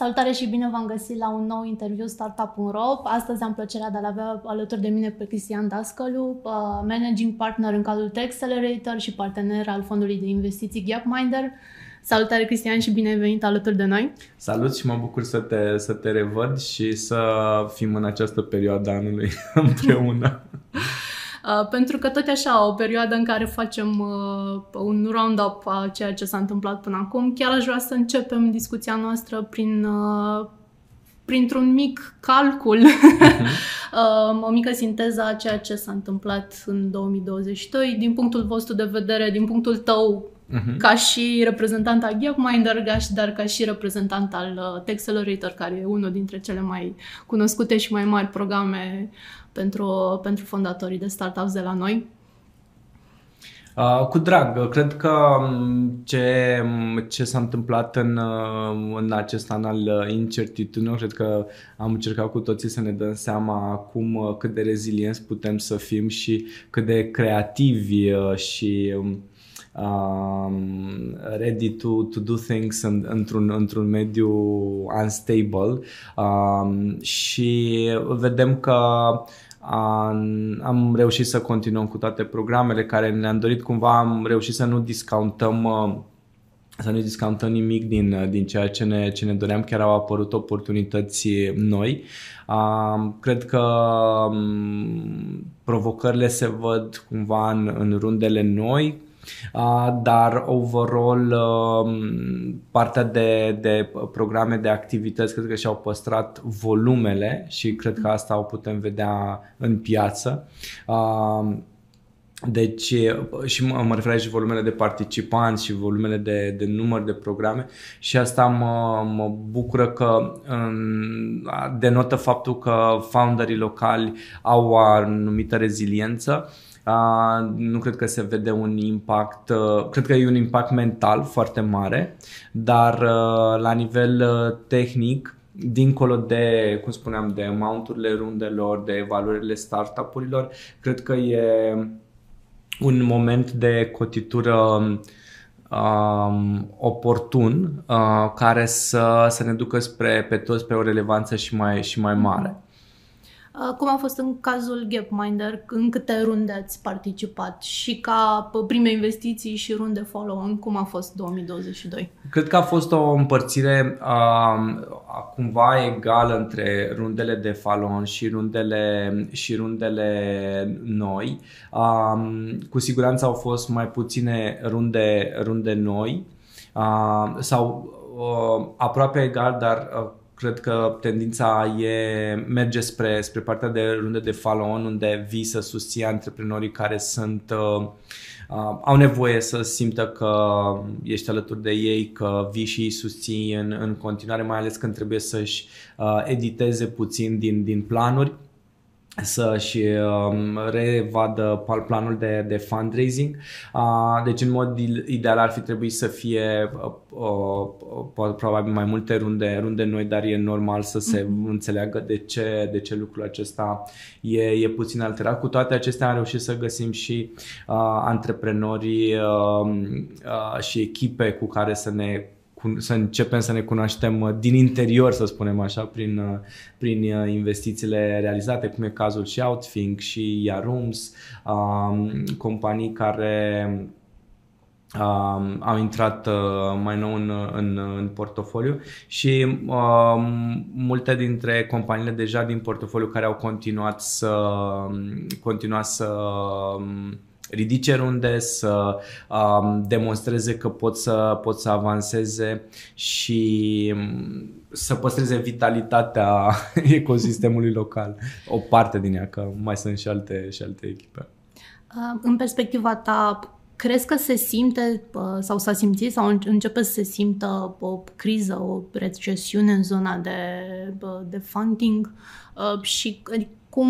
Salutare și bine v-am găsit la un nou interviu Startup.ro. Astăzi am plăcerea de a avea alături de mine pe Cristian Dascălu, uh, managing partner în cadrul Tech Accelerator și partener al fondului de investiții Gapminder. Salutare Cristian și bine ai venit alături de noi. Salut și mă bucur să te, să te revăd și să fim în această perioadă anului împreună. Uh, pentru că tot așa, o perioadă în care facem uh, un round-up a ceea ce s-a întâmplat până acum, chiar aș vrea să începem discuția noastră prin uh, printr-un mic calcul, uh-huh. o mică sinteză a ceea ce s-a întâmplat în 2022 din punctul vostru de vedere, din punctul tău uh-huh. ca și reprezentant al Gapminder, dar ca și reprezentant al uh, Tech Accelerator, care e unul dintre cele mai cunoscute și mai mari programe pentru, pentru fondatorii de startups de la noi. Uh, cu drag. Cred că um, ce, um, ce s-a întâmplat în, uh, în acest an al incertitudinilor, cred că am încercat cu toții să ne dăm seama acum uh, cât de rezilienți putem să fim și cât de creativi și um, um, ready to, to do things în, într-un, într-un mediu unstable um, și vedem că am reușit să continuăm cu toate programele care ne-am dorit cumva, am reușit să nu discountăm uh, să nu discountăm nimic din, uh, din ceea ce ne, ce ne doream, chiar au apărut oportunități noi. Uh, cred că um, provocările se văd cumva în, în rundele noi, dar overall partea de, de programe de activități cred că și-au păstrat volumele și cred că asta o putem vedea în piață. Deci, și mă, mă refer aici volumele de participanți și volumele de, de număr de programe și asta mă, mă bucură că denotă faptul că founderii locali au o anumită reziliență Uh, nu cred că se vede un impact, uh, cred că e un impact mental foarte mare, dar uh, la nivel uh, tehnic, dincolo de, cum spuneam, de amounturile rundelor, de valorile startup-urilor, cred că e un moment de cotitură um, oportun uh, care să, să ne ducă spre pe toți pe o relevanță și mai, și mai mare. Mm-hmm. Uh, cum a fost în cazul Gapminder? În câte runde ați participat? Și ca prime investiții și runde follow-on, cum a fost 2022? Cred că a fost o împărțire uh, cumva egală între rundele de follow-on și rundele, și rundele noi. Uh, cu siguranță au fost mai puține runde, runde noi uh, sau uh, aproape egal, dar uh, cred că tendința e merge spre, spre partea de runde de follow-on unde vii să susții antreprenorii care sunt uh, uh, au nevoie să simtă că ești alături de ei, că vii și îi susții în, în continuare, mai ales când trebuie să-și uh, editeze puțin din, din planuri să-și um, revadă planul de, de fundraising. Uh, deci, în mod ideal, ar fi trebuit să fie uh, uh, probabil mai multe runde, runde noi, dar e normal să se mm-hmm. înțeleagă de ce, de ce lucrul acesta e, e puțin alterat. Cu toate acestea, am reușit să găsim și uh, antreprenorii uh, uh, și echipe cu care să ne să începem să ne cunoaștem uh, din interior, să spunem așa, prin, uh, prin uh, investițiile realizate, cum e cazul și Outthink și Yarooms, um, companii care um, au intrat uh, mai nou în, în, în portofoliu și um, multe dintre companiile deja din portofoliu care au continuat să continua să um, ridice runde, să um, demonstreze că pot să, pot să avanseze și um, să păstreze vitalitatea ecosistemului local. O parte din ea, că mai sunt și alte, și alte echipe. Uh, în perspectiva ta, crezi că se simte uh, sau s-a simțit sau începe să se simtă o criză, o recesiune în zona de, de funding uh, și cum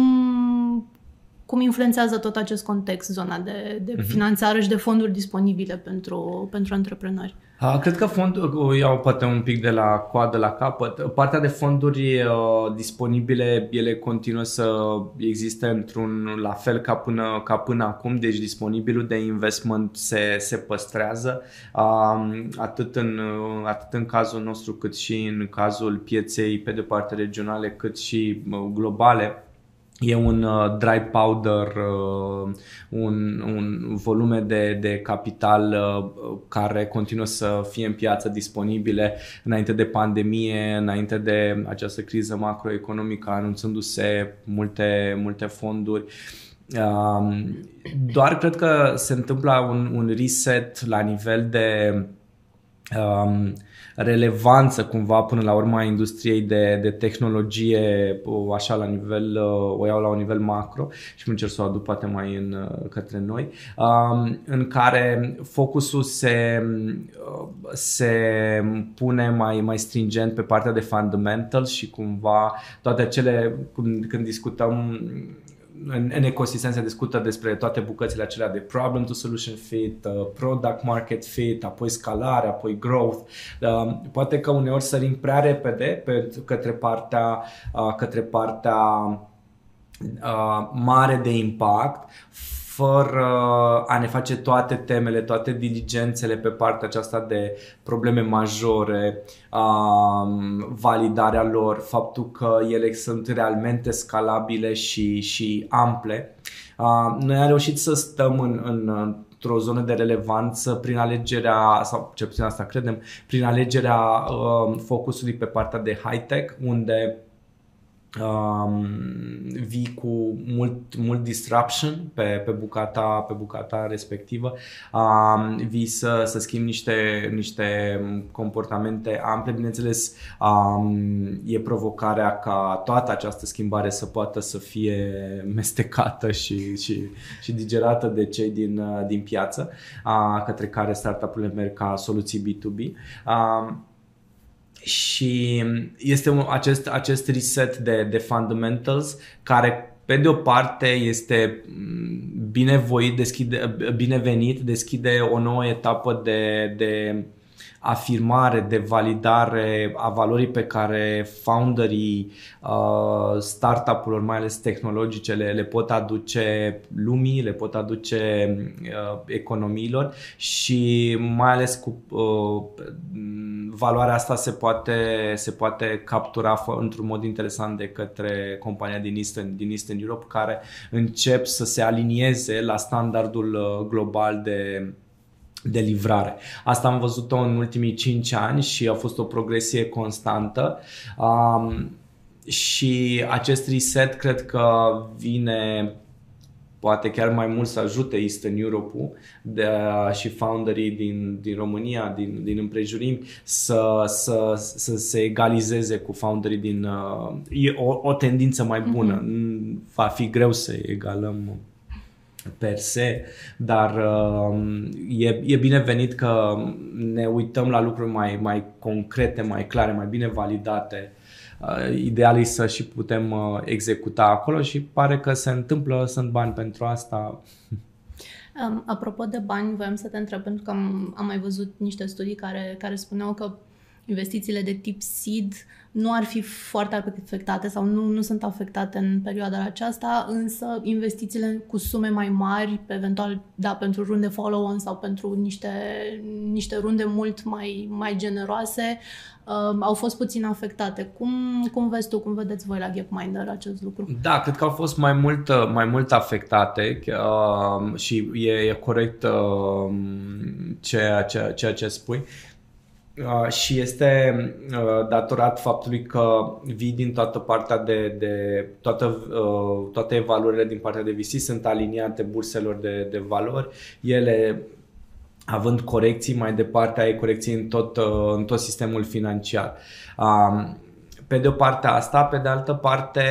cum influențează tot acest context zona de, de uh-huh. finanțare și de fonduri disponibile pentru, pentru antreprenori? Cred că fondul, iau poate un pic de la coadă la capăt, partea de fonduri uh, disponibile, ele continuă să existe într-un la fel ca până, ca până acum, deci disponibilul de investment se, se păstrează uh, atât în, atât în cazul nostru cât și în cazul pieței pe de parte regionale cât și globale E un uh, dry powder, uh, un, un volume de, de capital uh, care continuă să fie în piață disponibile înainte de pandemie, înainte de această criză macroeconomică, anunțându-se multe, multe fonduri. Uh, doar cred că se întâmplă un, un reset la nivel de um, relevanță cumva până la urmă a industriei de, de tehnologie așa la nivel, o iau la un nivel macro și mă încerc să o aduc poate mai în, către noi, în care focusul se, se pune mai, mai stringent pe partea de fundamentals și cumva toate acele, când, când discutăm în, în ecosistem se discută despre toate bucățile acelea de problem to solution fit, uh, product market fit, apoi scalare, apoi growth. Uh, poate că uneori sărim prea repede pe, către partea, uh, către partea uh, mare de impact fără a ne face toate temele, toate diligențele pe partea aceasta de probleme majore, validarea lor, faptul că ele sunt realmente scalabile și, și ample. Noi am reușit să stăm în, în într-o zonă de relevanță prin alegerea, sau ce puțin asta credem, prin alegerea uh, focusului pe partea de high-tech, unde um, vii cu mult, mult disruption pe, pe, bucata, pe bucata respectivă, um, vii să, să schimbi niște, niște comportamente ample. Bineînțeles, um, e provocarea ca toată această schimbare să poată să fie mestecată și, și, și digerată de cei din, din piață, uh, către care startup-urile merg ca soluții B2B. Um, și este un, acest, acest reset de, de fundamentals care pe de o parte este binevoit, deschide, binevenit, deschide o nouă etapă de, de afirmare, de validare a valorii pe care founderii uh, startup-urilor, mai ales tehnologice, le, le pot aduce lumii, le pot aduce uh, economiilor și mai ales cu uh, valoarea asta se poate, se poate captura într-un mod interesant de către compania din Eastern, din Eastern Europe care încep să se alinieze la standardul uh, global de de livrare. Asta am văzut-o în ultimii 5 ani și a fost o progresie constantă. Um, și acest reset cred că vine poate chiar mai mult să ajute Eastern Europe de, și founderii din, din România, din, din împrejurim, să, să, să se egalizeze cu founderii din... Uh, e o, o tendință mai bună. Mm-hmm. Va fi greu să egalăm per se, dar uh, e, e binevenit că ne uităm la lucruri mai, mai concrete, mai clare, mai bine validate. Uh, ideal e să și putem uh, executa acolo și pare că se întâmplă, sunt bani pentru asta. Um, apropo de bani, voiam să te întreb, pentru că am, am mai văzut niște studii care, care spuneau că investițiile de tip seed nu ar fi foarte afectate sau nu, nu sunt afectate în perioada aceasta, însă investițiile cu sume mai mari, eventual da, pentru runde follow-on sau pentru niște, niște runde mult mai, mai generoase, uh, au fost puțin afectate. Cum, cum vezi tu, cum vedeți voi la Gapminder acest lucru? Da, cred că au fost mai mult, mai mult afectate uh, și e, e corect uh, ceea, ceea, ceea ce spui. Uh, Uh, și este uh, datorat faptului că vii din toată partea de, de toată, uh, toate evaluările din partea de VC sunt aliniate burselor de, de valori. Ele având corecții, mai departe ai corecții în tot, în tot sistemul financiar. Um, pe de o parte asta, pe de altă parte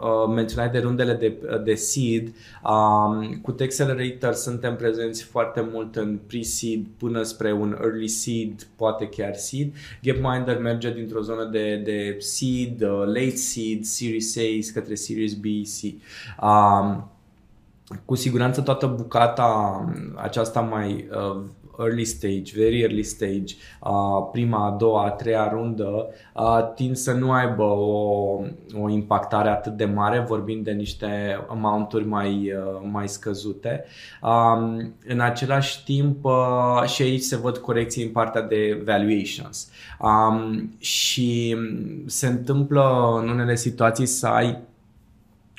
uh, menționai de rundele de, de seed, um, cu Accelerator suntem prezenți foarte mult în pre-seed până spre un early seed, poate chiar seed. Gapminder merge dintr-o zonă de, de seed, uh, late seed, Series A către Series B, C. Um, cu siguranță toată bucata aceasta mai uh, early stage, very early stage, uh, prima, a doua, a treia rundă, uh, tind să nu aibă o, o impactare atât de mare, vorbind de niște amounturi mai, uh, mai scăzute. Um, în același timp, uh, și aici se văd corecții în partea de valuations. Um, și se întâmplă în unele situații să ai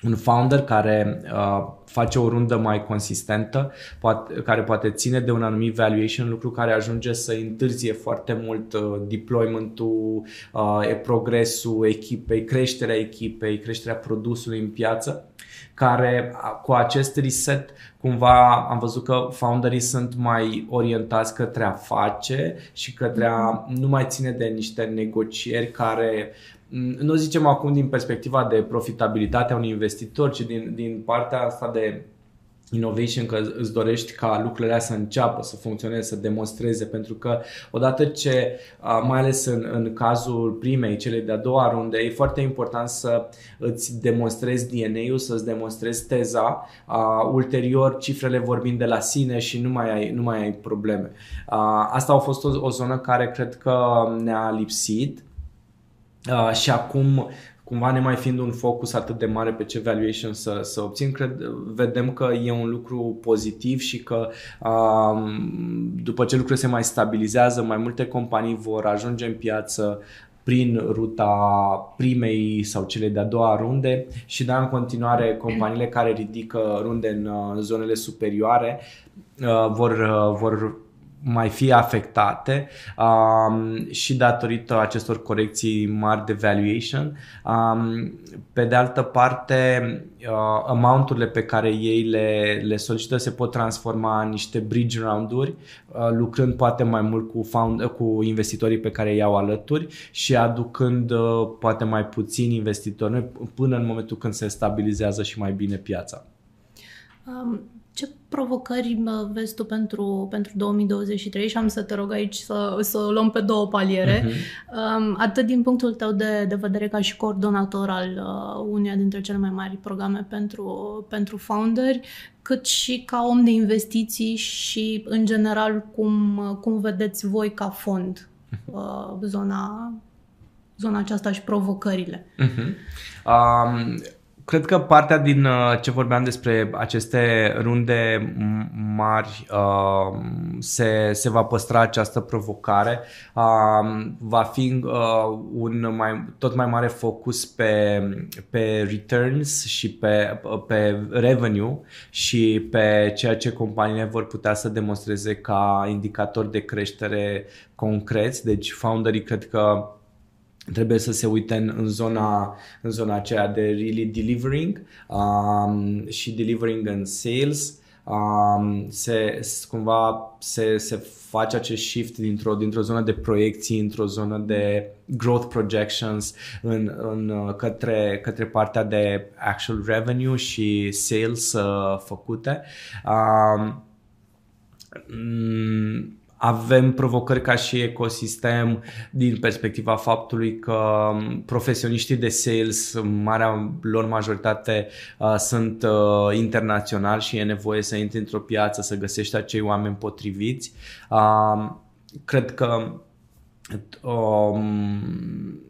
un founder care uh, face o rundă mai consistentă, poate, care poate ține de un anumit valuation, lucru care ajunge să întârzie foarte mult uh, deployment-ul, uh, progresul echipei, creșterea echipei, creșterea produsului în piață, care cu acest reset cumva am văzut că founderii sunt mai orientați către a face și către a nu mai ține de niște negocieri care nu zicem acum din perspectiva de profitabilitate a unui investitor, ci din, din partea asta de innovation, că îți dorești ca lucrurile să înceapă, să funcționeze, să demonstreze, pentru că odată ce, mai ales în, în cazul primei, cele de-a doua runde, e foarte important să îți demonstrezi DNA-ul, să-ți demonstrezi teza, uh, ulterior cifrele vorbind de la sine și nu mai ai, nu mai ai probleme. Uh, asta a fost o, o zonă care cred că ne-a lipsit Uh, și acum cumva ne mai fiind un focus atât de mare pe ce valuation să, să obțin, cred, vedem că e un lucru pozitiv și că uh, după ce lucrurile se mai stabilizează, mai multe companii vor ajunge în piață prin ruta primei sau cele de-a doua runde și da în continuare companiile care ridică runde în uh, zonele superioare uh, vor, uh, vor mai fie afectate um, și datorită acestor corecții mari de valuation. Um, pe de altă parte, uh, amounturile pe care ei le, le solicită se pot transforma în niște bridge round-uri, uh, lucrând poate mai mult cu, found, cu investitorii pe care i-au alături și aducând uh, poate mai puțini investitori până în momentul când se stabilizează și mai bine piața. Um, ce provocări vezi tu pentru, pentru 2023 și am să te rog aici să, să o luăm pe două paliere, uh-huh. atât din punctul tău de, de vedere ca și coordonator al uh, uneia dintre cele mai mari programe pentru, pentru founderi, cât și ca om de investiții și în general cum, cum vedeți voi ca fond uh-huh. uh, zona, zona aceasta și provocările. Uh-huh. Um, Cred că partea din uh, ce vorbeam despre aceste runde mari uh, se, se va păstra această provocare. Uh, va fi un mai, tot mai mare focus pe, pe returns și pe, pe revenue și pe ceea ce companiile vor putea să demonstreze ca indicator de creștere concreți. Deci founderii cred că trebuie să se uite în, în, zona, în zona aceea de really delivering um, și delivering în sales. Um, se, cumva se, se face acest shift dintr-o, dintr-o zonă de proiecții într-o zonă de growth projections în, în, către, către partea de actual revenue și sales uh, făcute. Um, avem provocări ca și ecosistem din perspectiva faptului că profesioniștii de sales, marea lor majoritate uh, sunt uh, internaționali și e nevoie să intri într-o piață, să găsești acei oameni potriviți. Uh, cred că um,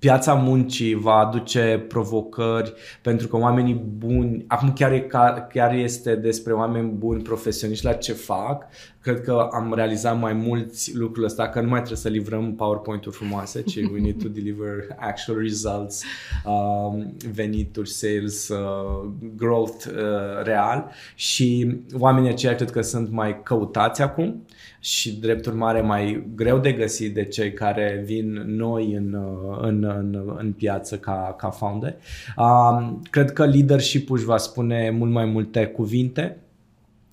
piața muncii va aduce provocări pentru că oamenii buni, acum chiar, e, chiar este despre oameni buni profesioniști la ce fac, cred că am realizat mai mulți lucruri ăsta, că nu mai trebuie să livrăm PowerPoint-uri frumoase, ci we need to deliver actual results, um, venituri, sales, uh, growth uh, real. Și oamenii aceia cred că sunt mai căutați acum și drept urmare mai greu de găsit de cei care vin noi în, uh, în, în, în piață ca, ca founder. Um, cred că leadership-ul își va spune mult mai multe cuvinte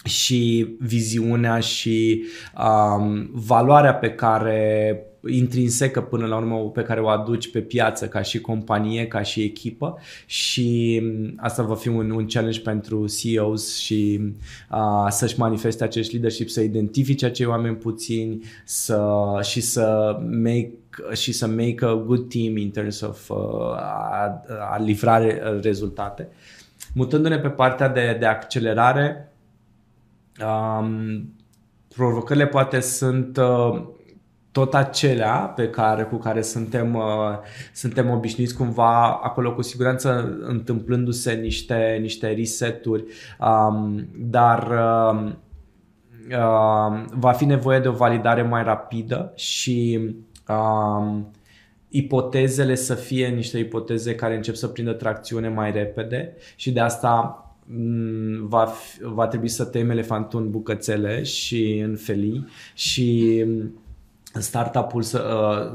și viziunea și um, valoarea pe care intrinsecă până la urmă pe care o aduci pe piață ca și companie, ca și echipă și asta va fi un, un challenge pentru CEOs și uh, să-și manifeste acest leadership, să identifice acei oameni puțini să, și să make și să make a good team in terms of uh, a, a livra rezultate. Mutându-ne pe partea de, de accelerare, um, provocările poate sunt uh, tot acelea pe care, cu care suntem, uh, suntem obișnuiți cumva acolo cu siguranță întâmplându-se niște, niște reseturi, um, dar uh, uh, va fi nevoie de o validare mai rapidă și uh, ipotezele să fie niște ipoteze care încep să prindă tracțiune mai repede și de asta mm, va, va trebui să tem elefantul în bucățele și în felii și startup-ul să, uh,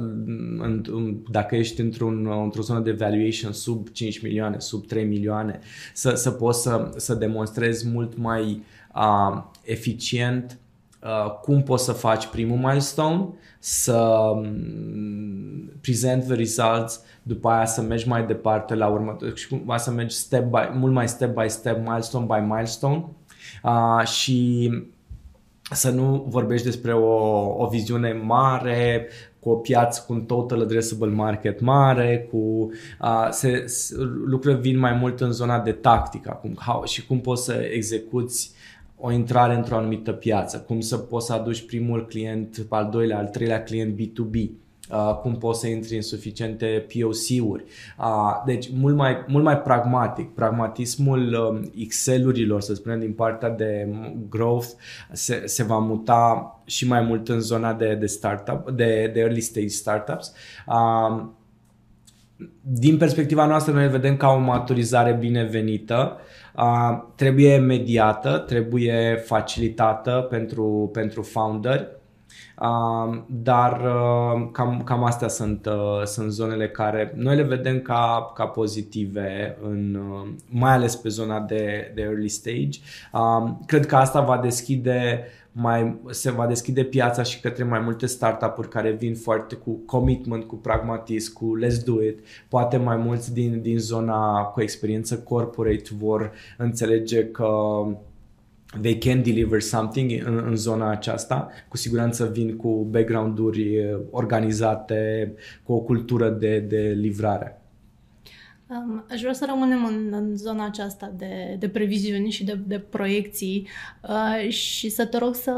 în, în, dacă ești într-un, într-o zonă de valuation sub 5 milioane, sub 3 milioane, să, să poți să, să demonstrezi mult mai uh, eficient uh, cum poți să faci primul milestone, să um, present the results, după aia să mergi mai departe la următor și cumva să mergi step by, mult mai step by step, milestone by milestone. Uh, și să nu vorbești despre o, o viziune mare, cu o piață cu un total addressable market mare, cu uh, se, se, lucrurile vin mai mult în zona de tactică acum. How, și cum poți să execuți o intrare într-o anumită piață, cum să poți să aduci primul client, al doilea, al treilea client B2B uh, cum poți să intri în suficiente POC-uri. Uh, deci mult mai, mult mai pragmatic. Pragmatismul um, Excel-urilor, să spunem, din partea de growth se, se va muta și mai mult în zona de, de startup, de, de early stage startups. Uh, din perspectiva noastră, noi vedem ca o maturizare binevenită. Uh, trebuie mediată, trebuie facilitată pentru, pentru founder dar uh, cam, cam astea sunt, uh, sunt zonele care noi le vedem ca, ca pozitive, în, uh, mai ales pe zona de, de early stage. Cred că asta va deschide mai, se va deschide piața și către mai multe startup-uri care vin foarte cu commitment, cu pragmatism, cu let's do it. Poate mai mulți din, din zona cu experiență corporate vor înțelege că they can deliver something în, în zona aceasta. Cu siguranță vin cu background-uri eh, organizate, cu o cultură de, de livrare. Um, aș vrea să rămânem în, în zona aceasta de, de previziuni și de, de proiecții uh, și să te rog să,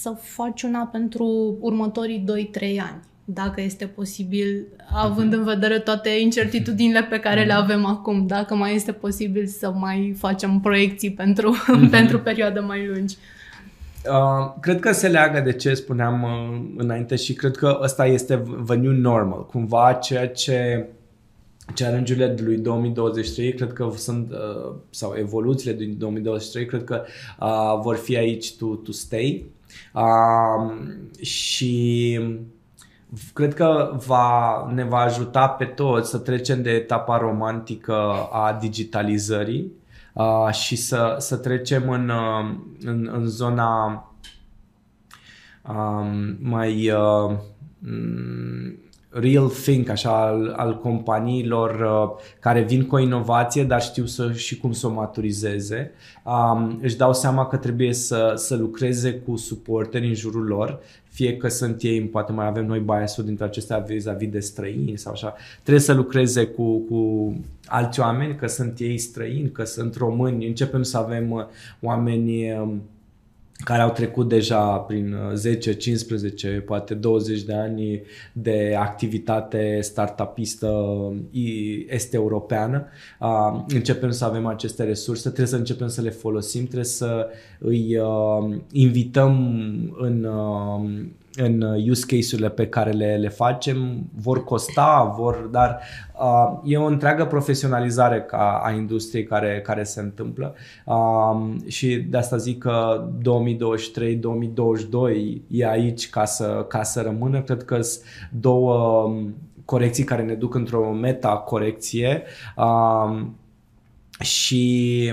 să faci una pentru următorii 2-3 ani dacă este posibil, având în vedere toate incertitudinile pe care le mhm. avem acum, dacă mai este posibil să mai facem proiecții pentru, mm-hmm. pentru perioade mai lungi. Uh, cred că se leagă de ce spuneam uh, înainte și cred că ăsta este the new normal. Cumva ceea ce challenge-urile lui 2023 cred că sunt, uh, sau evoluțiile din 2023 cred că uh, vor fi aici to, to stay. Uh, și cred că va, ne va ajuta pe toți să trecem de etapa romantică a digitalizării uh, și să, să trecem în, uh, în, în zona um, mai uh, real think așa al, al companiilor uh, care vin cu o inovație dar știu să, și cum să o maturizeze. Um, își dau seama că trebuie să, să lucreze cu suporteri în jurul lor fie că sunt ei, poate mai avem noi bias dintre acestea vis-a-vis de străini sau așa, trebuie să lucreze cu, cu alți oameni, că sunt ei străini, că sunt români, începem să avem uh, oameni um, care au trecut deja prin 10, uh, 15, poate 20 de ani de activitate startupistă uh, este-europeană. Începem să avem aceste resurse, trebuie să începem să le folosim, trebuie să îi invităm în în uh, use case-urile pe care le, le facem, vor costa, vor, dar uh, e o întreagă profesionalizare ca, a industriei care, care se întâmplă. Uh, și de asta zic că 2023-2022 e aici ca să, ca să rămână. Cred că sunt două um, corecții care ne duc într-o meta-corecție. Uh, și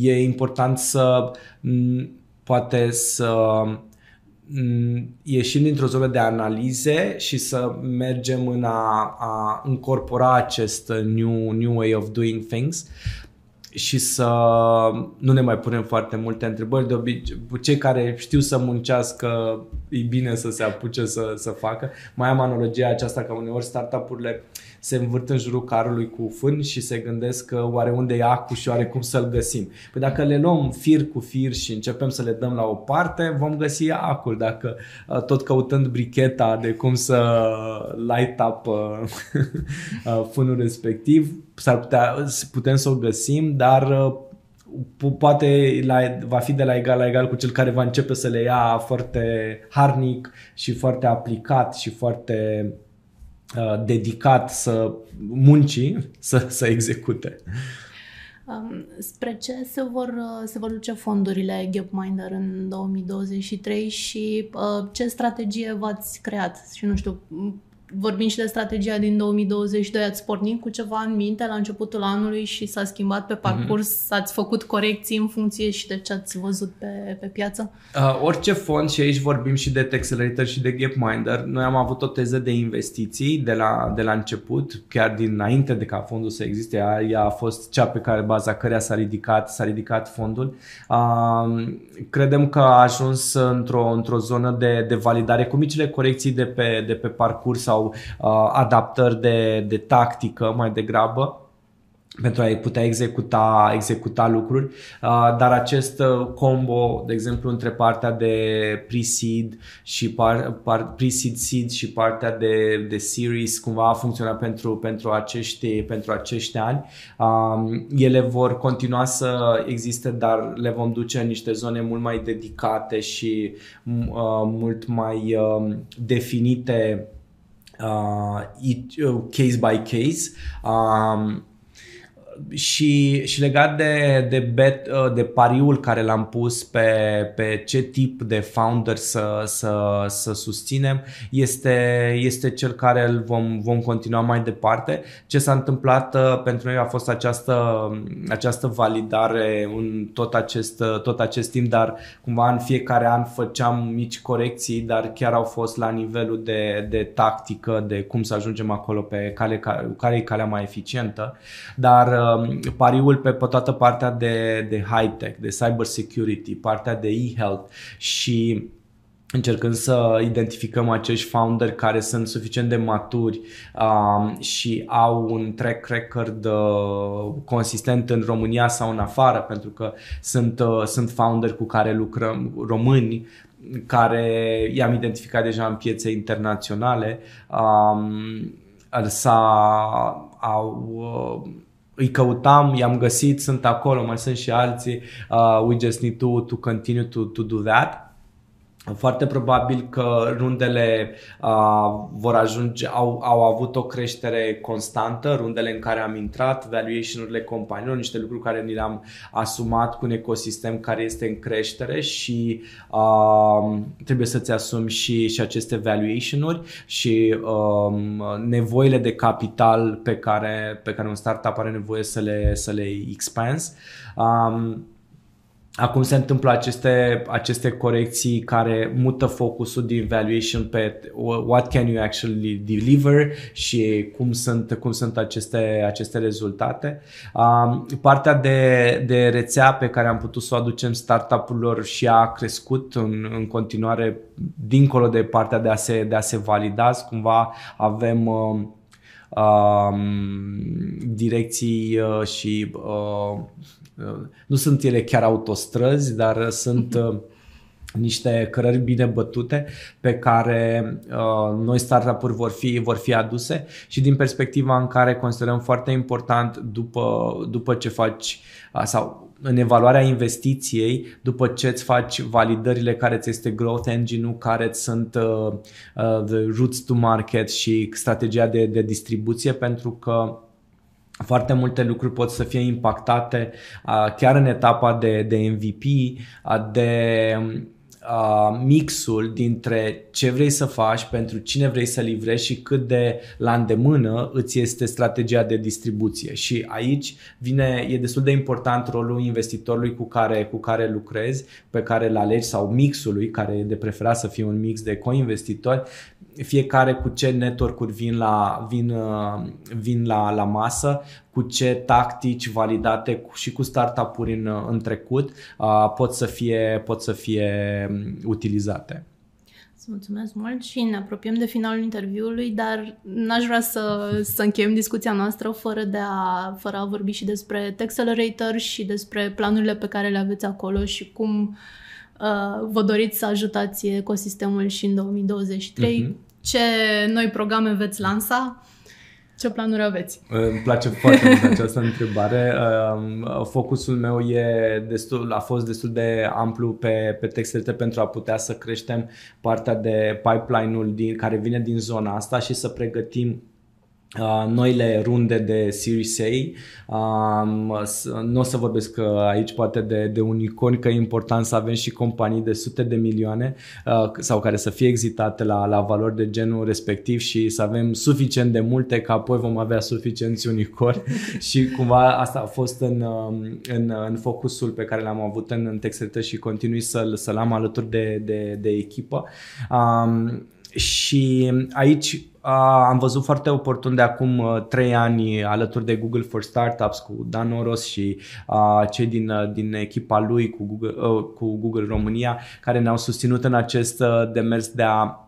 e important să poate să Mm, ieșim dintr-o zonă de analize și să mergem în a, a incorpora acest new, new way of doing things și să nu ne mai punem foarte multe întrebări. De obicei, cei care știu să muncească, e bine să se apuce să, să facă. Mai am analogia aceasta că uneori startup-urile se învârt în jurul carului cu fân și se gândesc că oare unde e acu și oare cum să-l găsim. Păi dacă le luăm fir cu fir și începem să le dăm la o parte, vom găsi acul. Dacă uh, tot căutând bricheta de cum să light up uh, uh, fânul respectiv, s-ar putea, putem să o găsim, dar poate la, va fi de la egal la egal cu cel care va începe să le ia foarte harnic și foarte aplicat și foarte uh, dedicat să muncii, să, să execute. Um, spre ce se vor, uh, se vor duce fondurile Gapminder în 2023 și uh, ce strategie v-ați creat? Și nu știu, vorbim și de strategia din 2022, ați pornit cu ceva în minte la începutul anului și s-a schimbat pe mhm. parcurs, mm-hmm. ați făcut corecții în funcție și de ce ați văzut pe, pe piață? Uh, orice fond, și aici vorbim și de Texelator și de Gapminder, noi am avut o teză de investiții de la, de la început, chiar dinainte de ca fondul să existe, ea, ea a fost cea pe care baza căreia s-a ridicat, s-a ridicat fondul. Uh, credem că a ajuns într-o, într-o zonă de, de validare cu micile corecții de pe, de pe parcurs sau sau uh, adaptări de, de tactică mai degrabă pentru a putea executa, executa lucruri, uh, dar acest uh, combo, de exemplu, între partea de pre-seed și par, par, pre-seed seed și partea de, de series cumva a funcționat pentru, pentru, acești, pentru acești ani. Um, ele vor continua să existe, dar le vom duce în niște zone mult mai dedicate și uh, mult mai uh, definite uh, each, uh, case by case. Um, și, și legat de, de, bet, uh, de pariul care l-am pus pe, pe ce tip de founder să, să, să susținem, este, este cel care îl vom, vom continua mai departe. Ce s-a întâmplat uh, pentru noi a fost această, această validare în tot acest, uh, tot acest timp, dar cumva în fiecare an făceam mici corecții, dar chiar au fost la nivelul de, de tactică, de cum să ajungem acolo pe cale, care e calea mai eficientă. Dar Um, pariul pe, pe toată partea de, de high-tech, de cyber security, partea de e-health și încercând să identificăm acești founder care sunt suficient de maturi um, și au un track record uh, consistent în România sau în afară, pentru că sunt, uh, sunt founder cu care lucrăm români care i-am identificat deja în piețe internaționale. Um, s-a, au, uh, îi căutam, i-am găsit, sunt acolo, mai sunt și alții. Uh, we just need to, to continue to, to do that. Foarte probabil că rundele uh, vor ajunge, au, au avut o creștere constantă, rundele în care am intrat, valuation-urile companiilor, niște lucruri care ni le-am asumat cu un ecosistem care este în creștere și uh, trebuie să-ți asumi și, și aceste valuation-uri și uh, nevoile de capital pe care, pe care un startup are nevoie să le, să le expands. Um, Acum se întâmplă aceste, aceste corecții care mută focusul din valuation pe what can you actually deliver și cum sunt, cum sunt aceste, aceste rezultate. Um, partea de, de rețea pe care am putut să o aducem startup-urilor și a crescut în, în continuare dincolo de partea de a se, de a se valida. Cumva avem uh, um, direcții uh, și uh, nu sunt ele chiar autostrăzi, dar sunt uh, niște cărări bine bătute pe care uh, noi startup-uri vor fi, vor fi aduse și din perspectiva în care considerăm foarte important după, după ce faci uh, sau în evaluarea investiției, după ce îți faci validările care ți este growth engine-ul, care ți sunt uh, uh, the routes to market și strategia de, de distribuție, pentru că foarte multe lucruri pot să fie impactate uh, chiar în etapa de, de MVP, uh, de uh, mixul dintre ce vrei să faci, pentru cine vrei să livrezi și cât de la îndemână îți este strategia de distribuție. Și aici vine, e destul de important rolul investitorului cu care, cu care lucrezi, pe care îl alegi sau mixului, care e de preferat să fie un mix de co-investitori, fiecare cu ce network-uri vin la, vin, uh, vin la, la masă, cu ce tactici validate cu, și cu startup-uri în, în trecut uh, pot, să fie, pot să fie um, utilizate. mulțumesc mult și ne apropiem de finalul interviului, dar n-aș vrea să, să încheiem discuția noastră fără, de a, fără a vorbi și despre Accelerator și despre planurile pe care le aveți acolo și cum uh, vă doriți să ajutați ecosistemul și în 2023. Uh-huh. Mhm. Ce noi programe veți lansa? Ce planuri aveți? Îmi place foarte mult această întrebare. Focusul meu e destul, a fost destul de amplu pe, pe textele pentru a putea să creștem partea de pipeline-ul din, care vine din zona asta și să pregătim Uh, noile runde de Series A. Um, nu o să vorbesc uh, aici poate de, de unicorn, că e important să avem și companii de sute de milioane uh, sau care să fie exitate la, la valori de genul respectiv și să avem suficient de multe ca apoi vom avea suficienți unicorni și cumva asta a fost în, um, în, în focusul pe care l-am avut în, în Textretă și continui să-l, să-l am alături de, de, de echipă. Um, și aici am văzut foarte oportun de acum trei ani alături de Google for Startups cu Dan Oros și cei din, din echipa lui cu Google, cu Google România care ne-au susținut în acest demers de a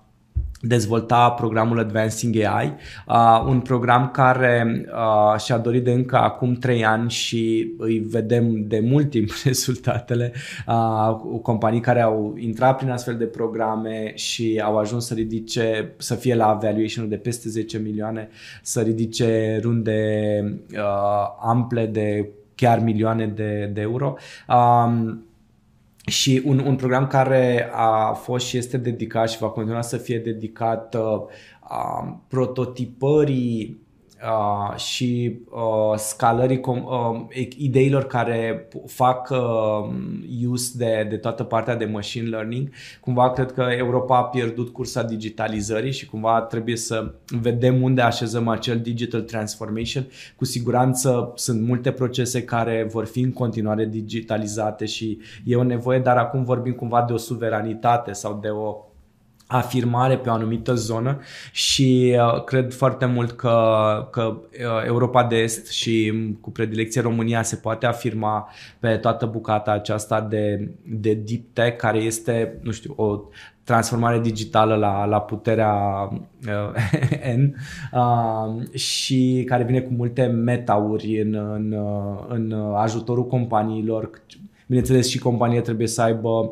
dezvolta programul Advancing AI, uh, un program care uh, și-a dorit de încă acum 3 ani și îi vedem de mult timp rezultatele, uh, companii care au intrat prin astfel de programe și au ajuns să ridice, să fie la valuation de peste 10 milioane, să ridice runde uh, ample de chiar milioane de, de euro. Uh, și un, un program care a fost și este dedicat și va continua să fie dedicat uh, prototipării uh, și uh, scalării com- uh, ideilor care fac uh, use de, de toată partea de machine learning. Cumva cred că Europa a pierdut cursa digitalizării și cumva trebuie să vedem unde așezăm acel digital transformation. Cu siguranță sunt multe procese care vor fi în continuare digitalizate și e o nevoie, dar acum vorbim cumva de o suveranitate sau de o afirmare pe o anumită zonă și uh, cred foarte mult că, că uh, Europa de Est și cu predilecție România se poate afirma pe toată bucata aceasta de, de deep tech care este, nu știu, o transformare digitală la, la puterea uh, N uh, și care vine cu multe metauri în, în, uh, în ajutorul companiilor. Bineînțeles și compania trebuie să aibă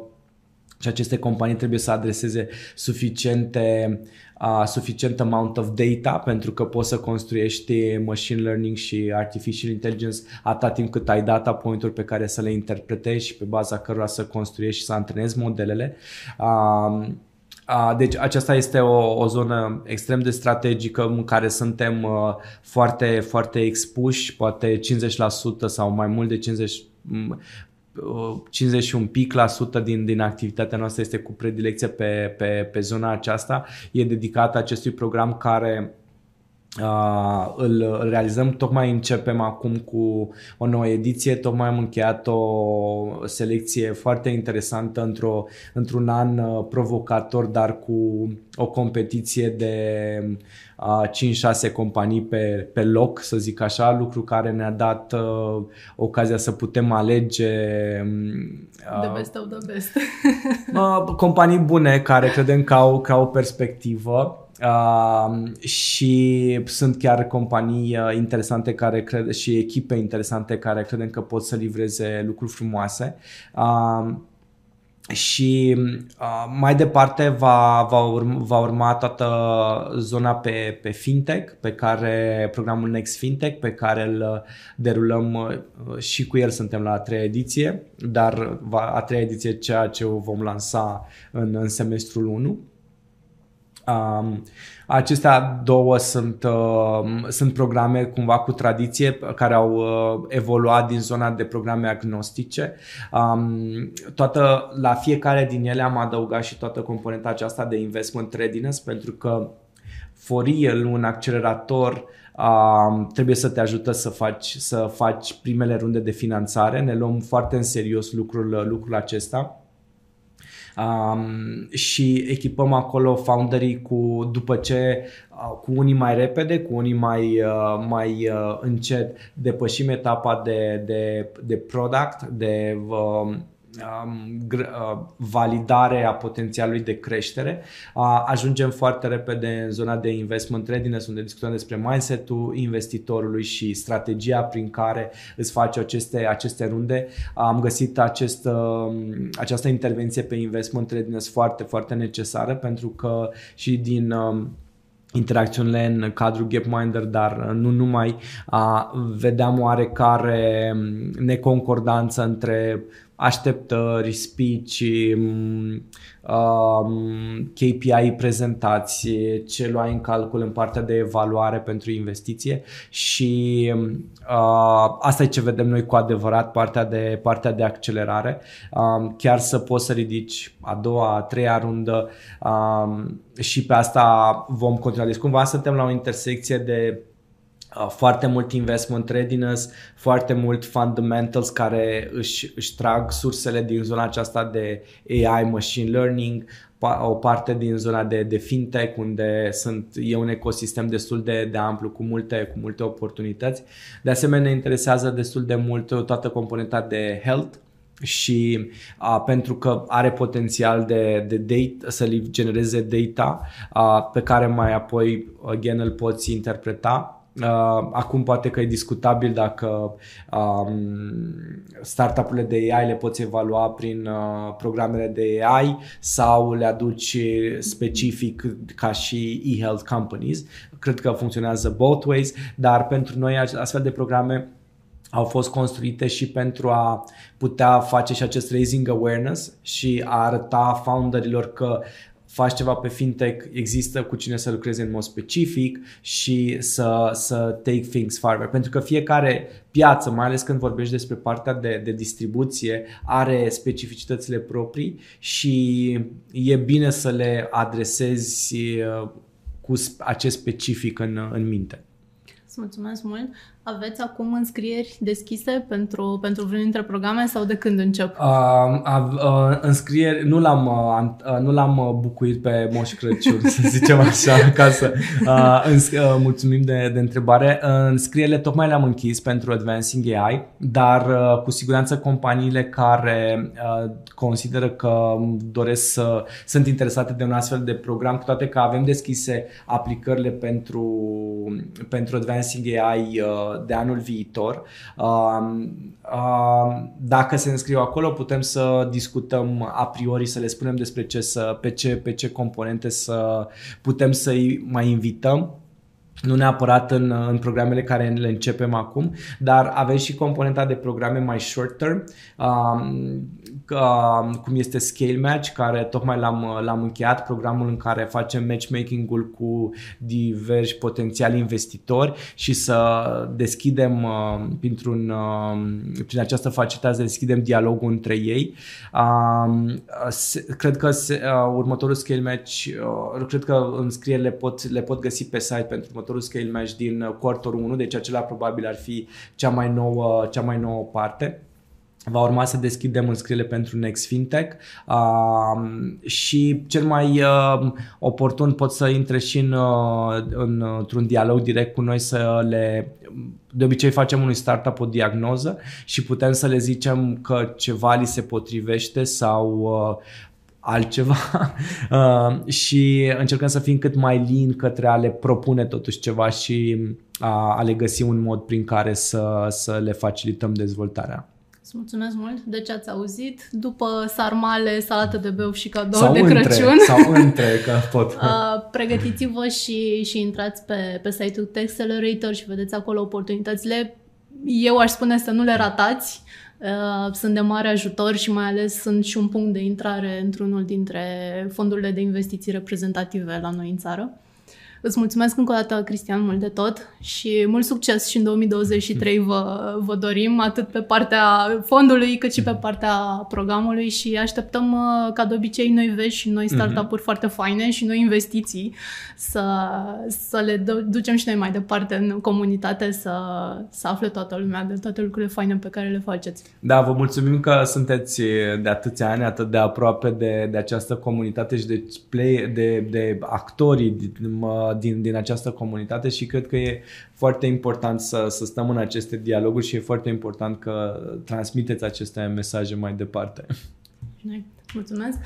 și aceste companii trebuie să adreseze suficiente, uh, suficient amount of data pentru că poți să construiești machine learning și artificial intelligence atât timp cât ai data point-uri pe care să le interpretezi și pe baza cărora să construiești și să antrenezi modelele. Uh, deci aceasta este o, o zonă extrem de strategică în care suntem uh, foarte, foarte expuși, poate 50% sau mai mult de 50 50 și un pic la sută din, din activitatea noastră este cu predilecție pe, pe, pe zona aceasta. E dedicată acestui program care Uh, îl realizăm, tocmai începem acum cu o nouă ediție, tocmai am încheiat o selecție foarte interesantă într-o, într-un an uh, provocator, dar cu o competiție de uh, 5-6 companii pe, pe loc, să zic așa, lucru care ne-a dat uh, ocazia să putem alege uh, the best of the best. uh, companii bune care credem că au, că au o perspectivă Uh, și sunt chiar companii uh, interesante care cred și echipe interesante care credem că pot să livreze lucruri frumoase. Uh, și uh, mai departe va, va, urma, va urma toată zona pe, pe fintech, pe care programul Next Fintech, pe care îl derulăm uh, și cu el suntem la a treia ediție, dar va, a treia ediție ceea ce o vom lansa în, în semestrul 1 Um, acestea două sunt, uh, sunt programe cumva cu tradiție care au uh, evoluat din zona de programe agnostice. Um, toată, la fiecare din ele am adăugat și toată componenta aceasta de investment readiness pentru că for real, un accelerator uh, trebuie să te ajută să faci, să faci primele runde de finanțare. Ne luăm foarte în serios lucrul, lucrul acesta um, și echipăm acolo founderii cu, după ce uh, cu unii mai repede, cu unii mai, uh, mai uh, încet depășim etapa de, de, de product, de uh, validare a potențialului de creștere. Ajungem foarte repede în zona de investment readiness, unde discutăm despre mindset-ul investitorului și strategia prin care îți face aceste, aceste runde. Am găsit acest, această intervenție pe investment readiness foarte, foarte necesară pentru că și din interacțiunile în cadrul Gapminder, dar nu numai, a, vedeam oarecare neconcordanță între așteptări, speech, um, KPI prezentați, ce luai în calcul în partea de evaluare pentru investiție și uh, asta e ce vedem noi cu adevărat, partea de, partea de accelerare. Um, chiar să poți să ridici a doua, a treia rundă um, și pe asta vom continua. Deci cumva suntem la o intersecție de Uh, foarte mult investment readiness, foarte mult fundamentals care își, își trag sursele din zona aceasta de AI, machine learning, o parte din zona de, de fintech unde sunt, e un ecosistem destul de, de amplu cu multe, cu multe oportunități. De asemenea, ne interesează destul de mult toată componenta de health, și a, pentru că are potențial de, de data, să li genereze data a, pe care mai apoi again îl poți interpreta Uh, acum poate că e discutabil dacă um, startup-urile de AI le poți evalua prin uh, programele de AI sau le aduci specific ca și e-health companies. Cred că funcționează both ways, dar pentru noi astfel de programe au fost construite și pentru a putea face și acest raising awareness și a arăta founderilor că faci ceva pe fintech, există cu cine să lucrezi în mod specific și să, să take things farther. Pentru că fiecare piață, mai ales când vorbești despre partea de, de distribuție, are specificitățile proprii și e bine să le adresezi uh, cu acest specific în, în minte. Îți mulțumesc mult. Aveți acum înscrieri deschise pentru, pentru vreunul dintre programe sau de când încep? Uh, uh, înscrieri, nu l-am, uh, nu l-am uh, bucuit pe Moș Crăciun, să zicem așa, ca să uh, îns- uh, mulțumim de, de întrebare. Uh, înscrierile tocmai le-am închis pentru Advancing AI, dar uh, cu siguranță companiile care uh, consideră că doresc să sunt interesate de un astfel de program, cu toate că avem deschise aplicările pentru, pentru Advancing AI uh, de anul viitor. Dacă se înscriu acolo, putem să discutăm a priori, să le spunem despre ce să, pe, ce, pe ce componente să putem să-i mai invităm nu neapărat în, în programele care le începem acum, dar avem și componenta de programe mai short term, um, uh, cum este Scale Match, care tocmai l-am, l-am încheiat, programul în care facem matchmaking-ul cu diversi potențiali investitori și să deschidem uh, printr-un, uh, prin această facilitate să deschidem dialogul între ei. Uh, se, cred că se, uh, următorul Scale Match, uh, cred că înscrierile pot, le pot găsi pe site pentru următorul Scale Match din uh, quarter 1, deci acela probabil ar fi cea mai nouă, cea mai nouă parte. Va urma să deschidem înscrierile pentru Next Fintech uh, și cel mai uh, oportun pot să intre și în, uh, în, într-un dialog direct cu noi să le de obicei facem unui startup o diagnoză și putem să le zicem că ceva li se potrivește sau uh, altceva uh, și încercăm să fim cât mai lin către a le propune totuși ceva și a, a le găsi un mod prin care să, să le facilităm dezvoltarea. Îți mulțumesc mult de ce ați auzit. După sarmale, salată de beu și cadou sau de între, Crăciun. Sau între, că pot. Uh, pregătiți-vă și, și intrați pe, pe site-ul Accelerator și vedeți acolo oportunitățile. Eu aș spune să nu le ratați. Uh, sunt de mare ajutor și mai ales sunt și un punct de intrare într-unul dintre fondurile de investiții reprezentative la noi în țară. Îți mulțumesc încă o dată, Cristian, mult de tot și mult succes și în 2023 vă, vă dorim, atât pe partea fondului, cât și pe partea programului și așteptăm, uh, ca de obicei, noi vești și noi startup-uri mm-hmm. foarte faine și noi investiții să, să le ducem și noi mai departe în comunitate, să, să afle toată lumea de toate lucrurile faine pe care le faceți. Da, vă mulțumim că sunteți de atâția ani atât de aproape de, de această comunitate și de, play, de, de actorii, mă, uh, din, din această comunitate și cred că e foarte important să, să stăm în aceste dialoguri și e foarte important că transmiteți aceste mesaje mai departe. Mulțumesc!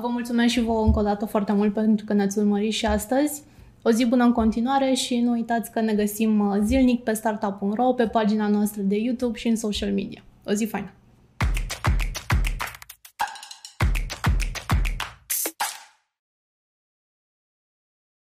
Vă mulțumesc și vouă încă o dată foarte mult pentru că ne-ați urmărit și astăzi. O zi bună în continuare și nu uitați că ne găsim zilnic pe startup.ro, pe pagina noastră de YouTube și în social media. O zi faină!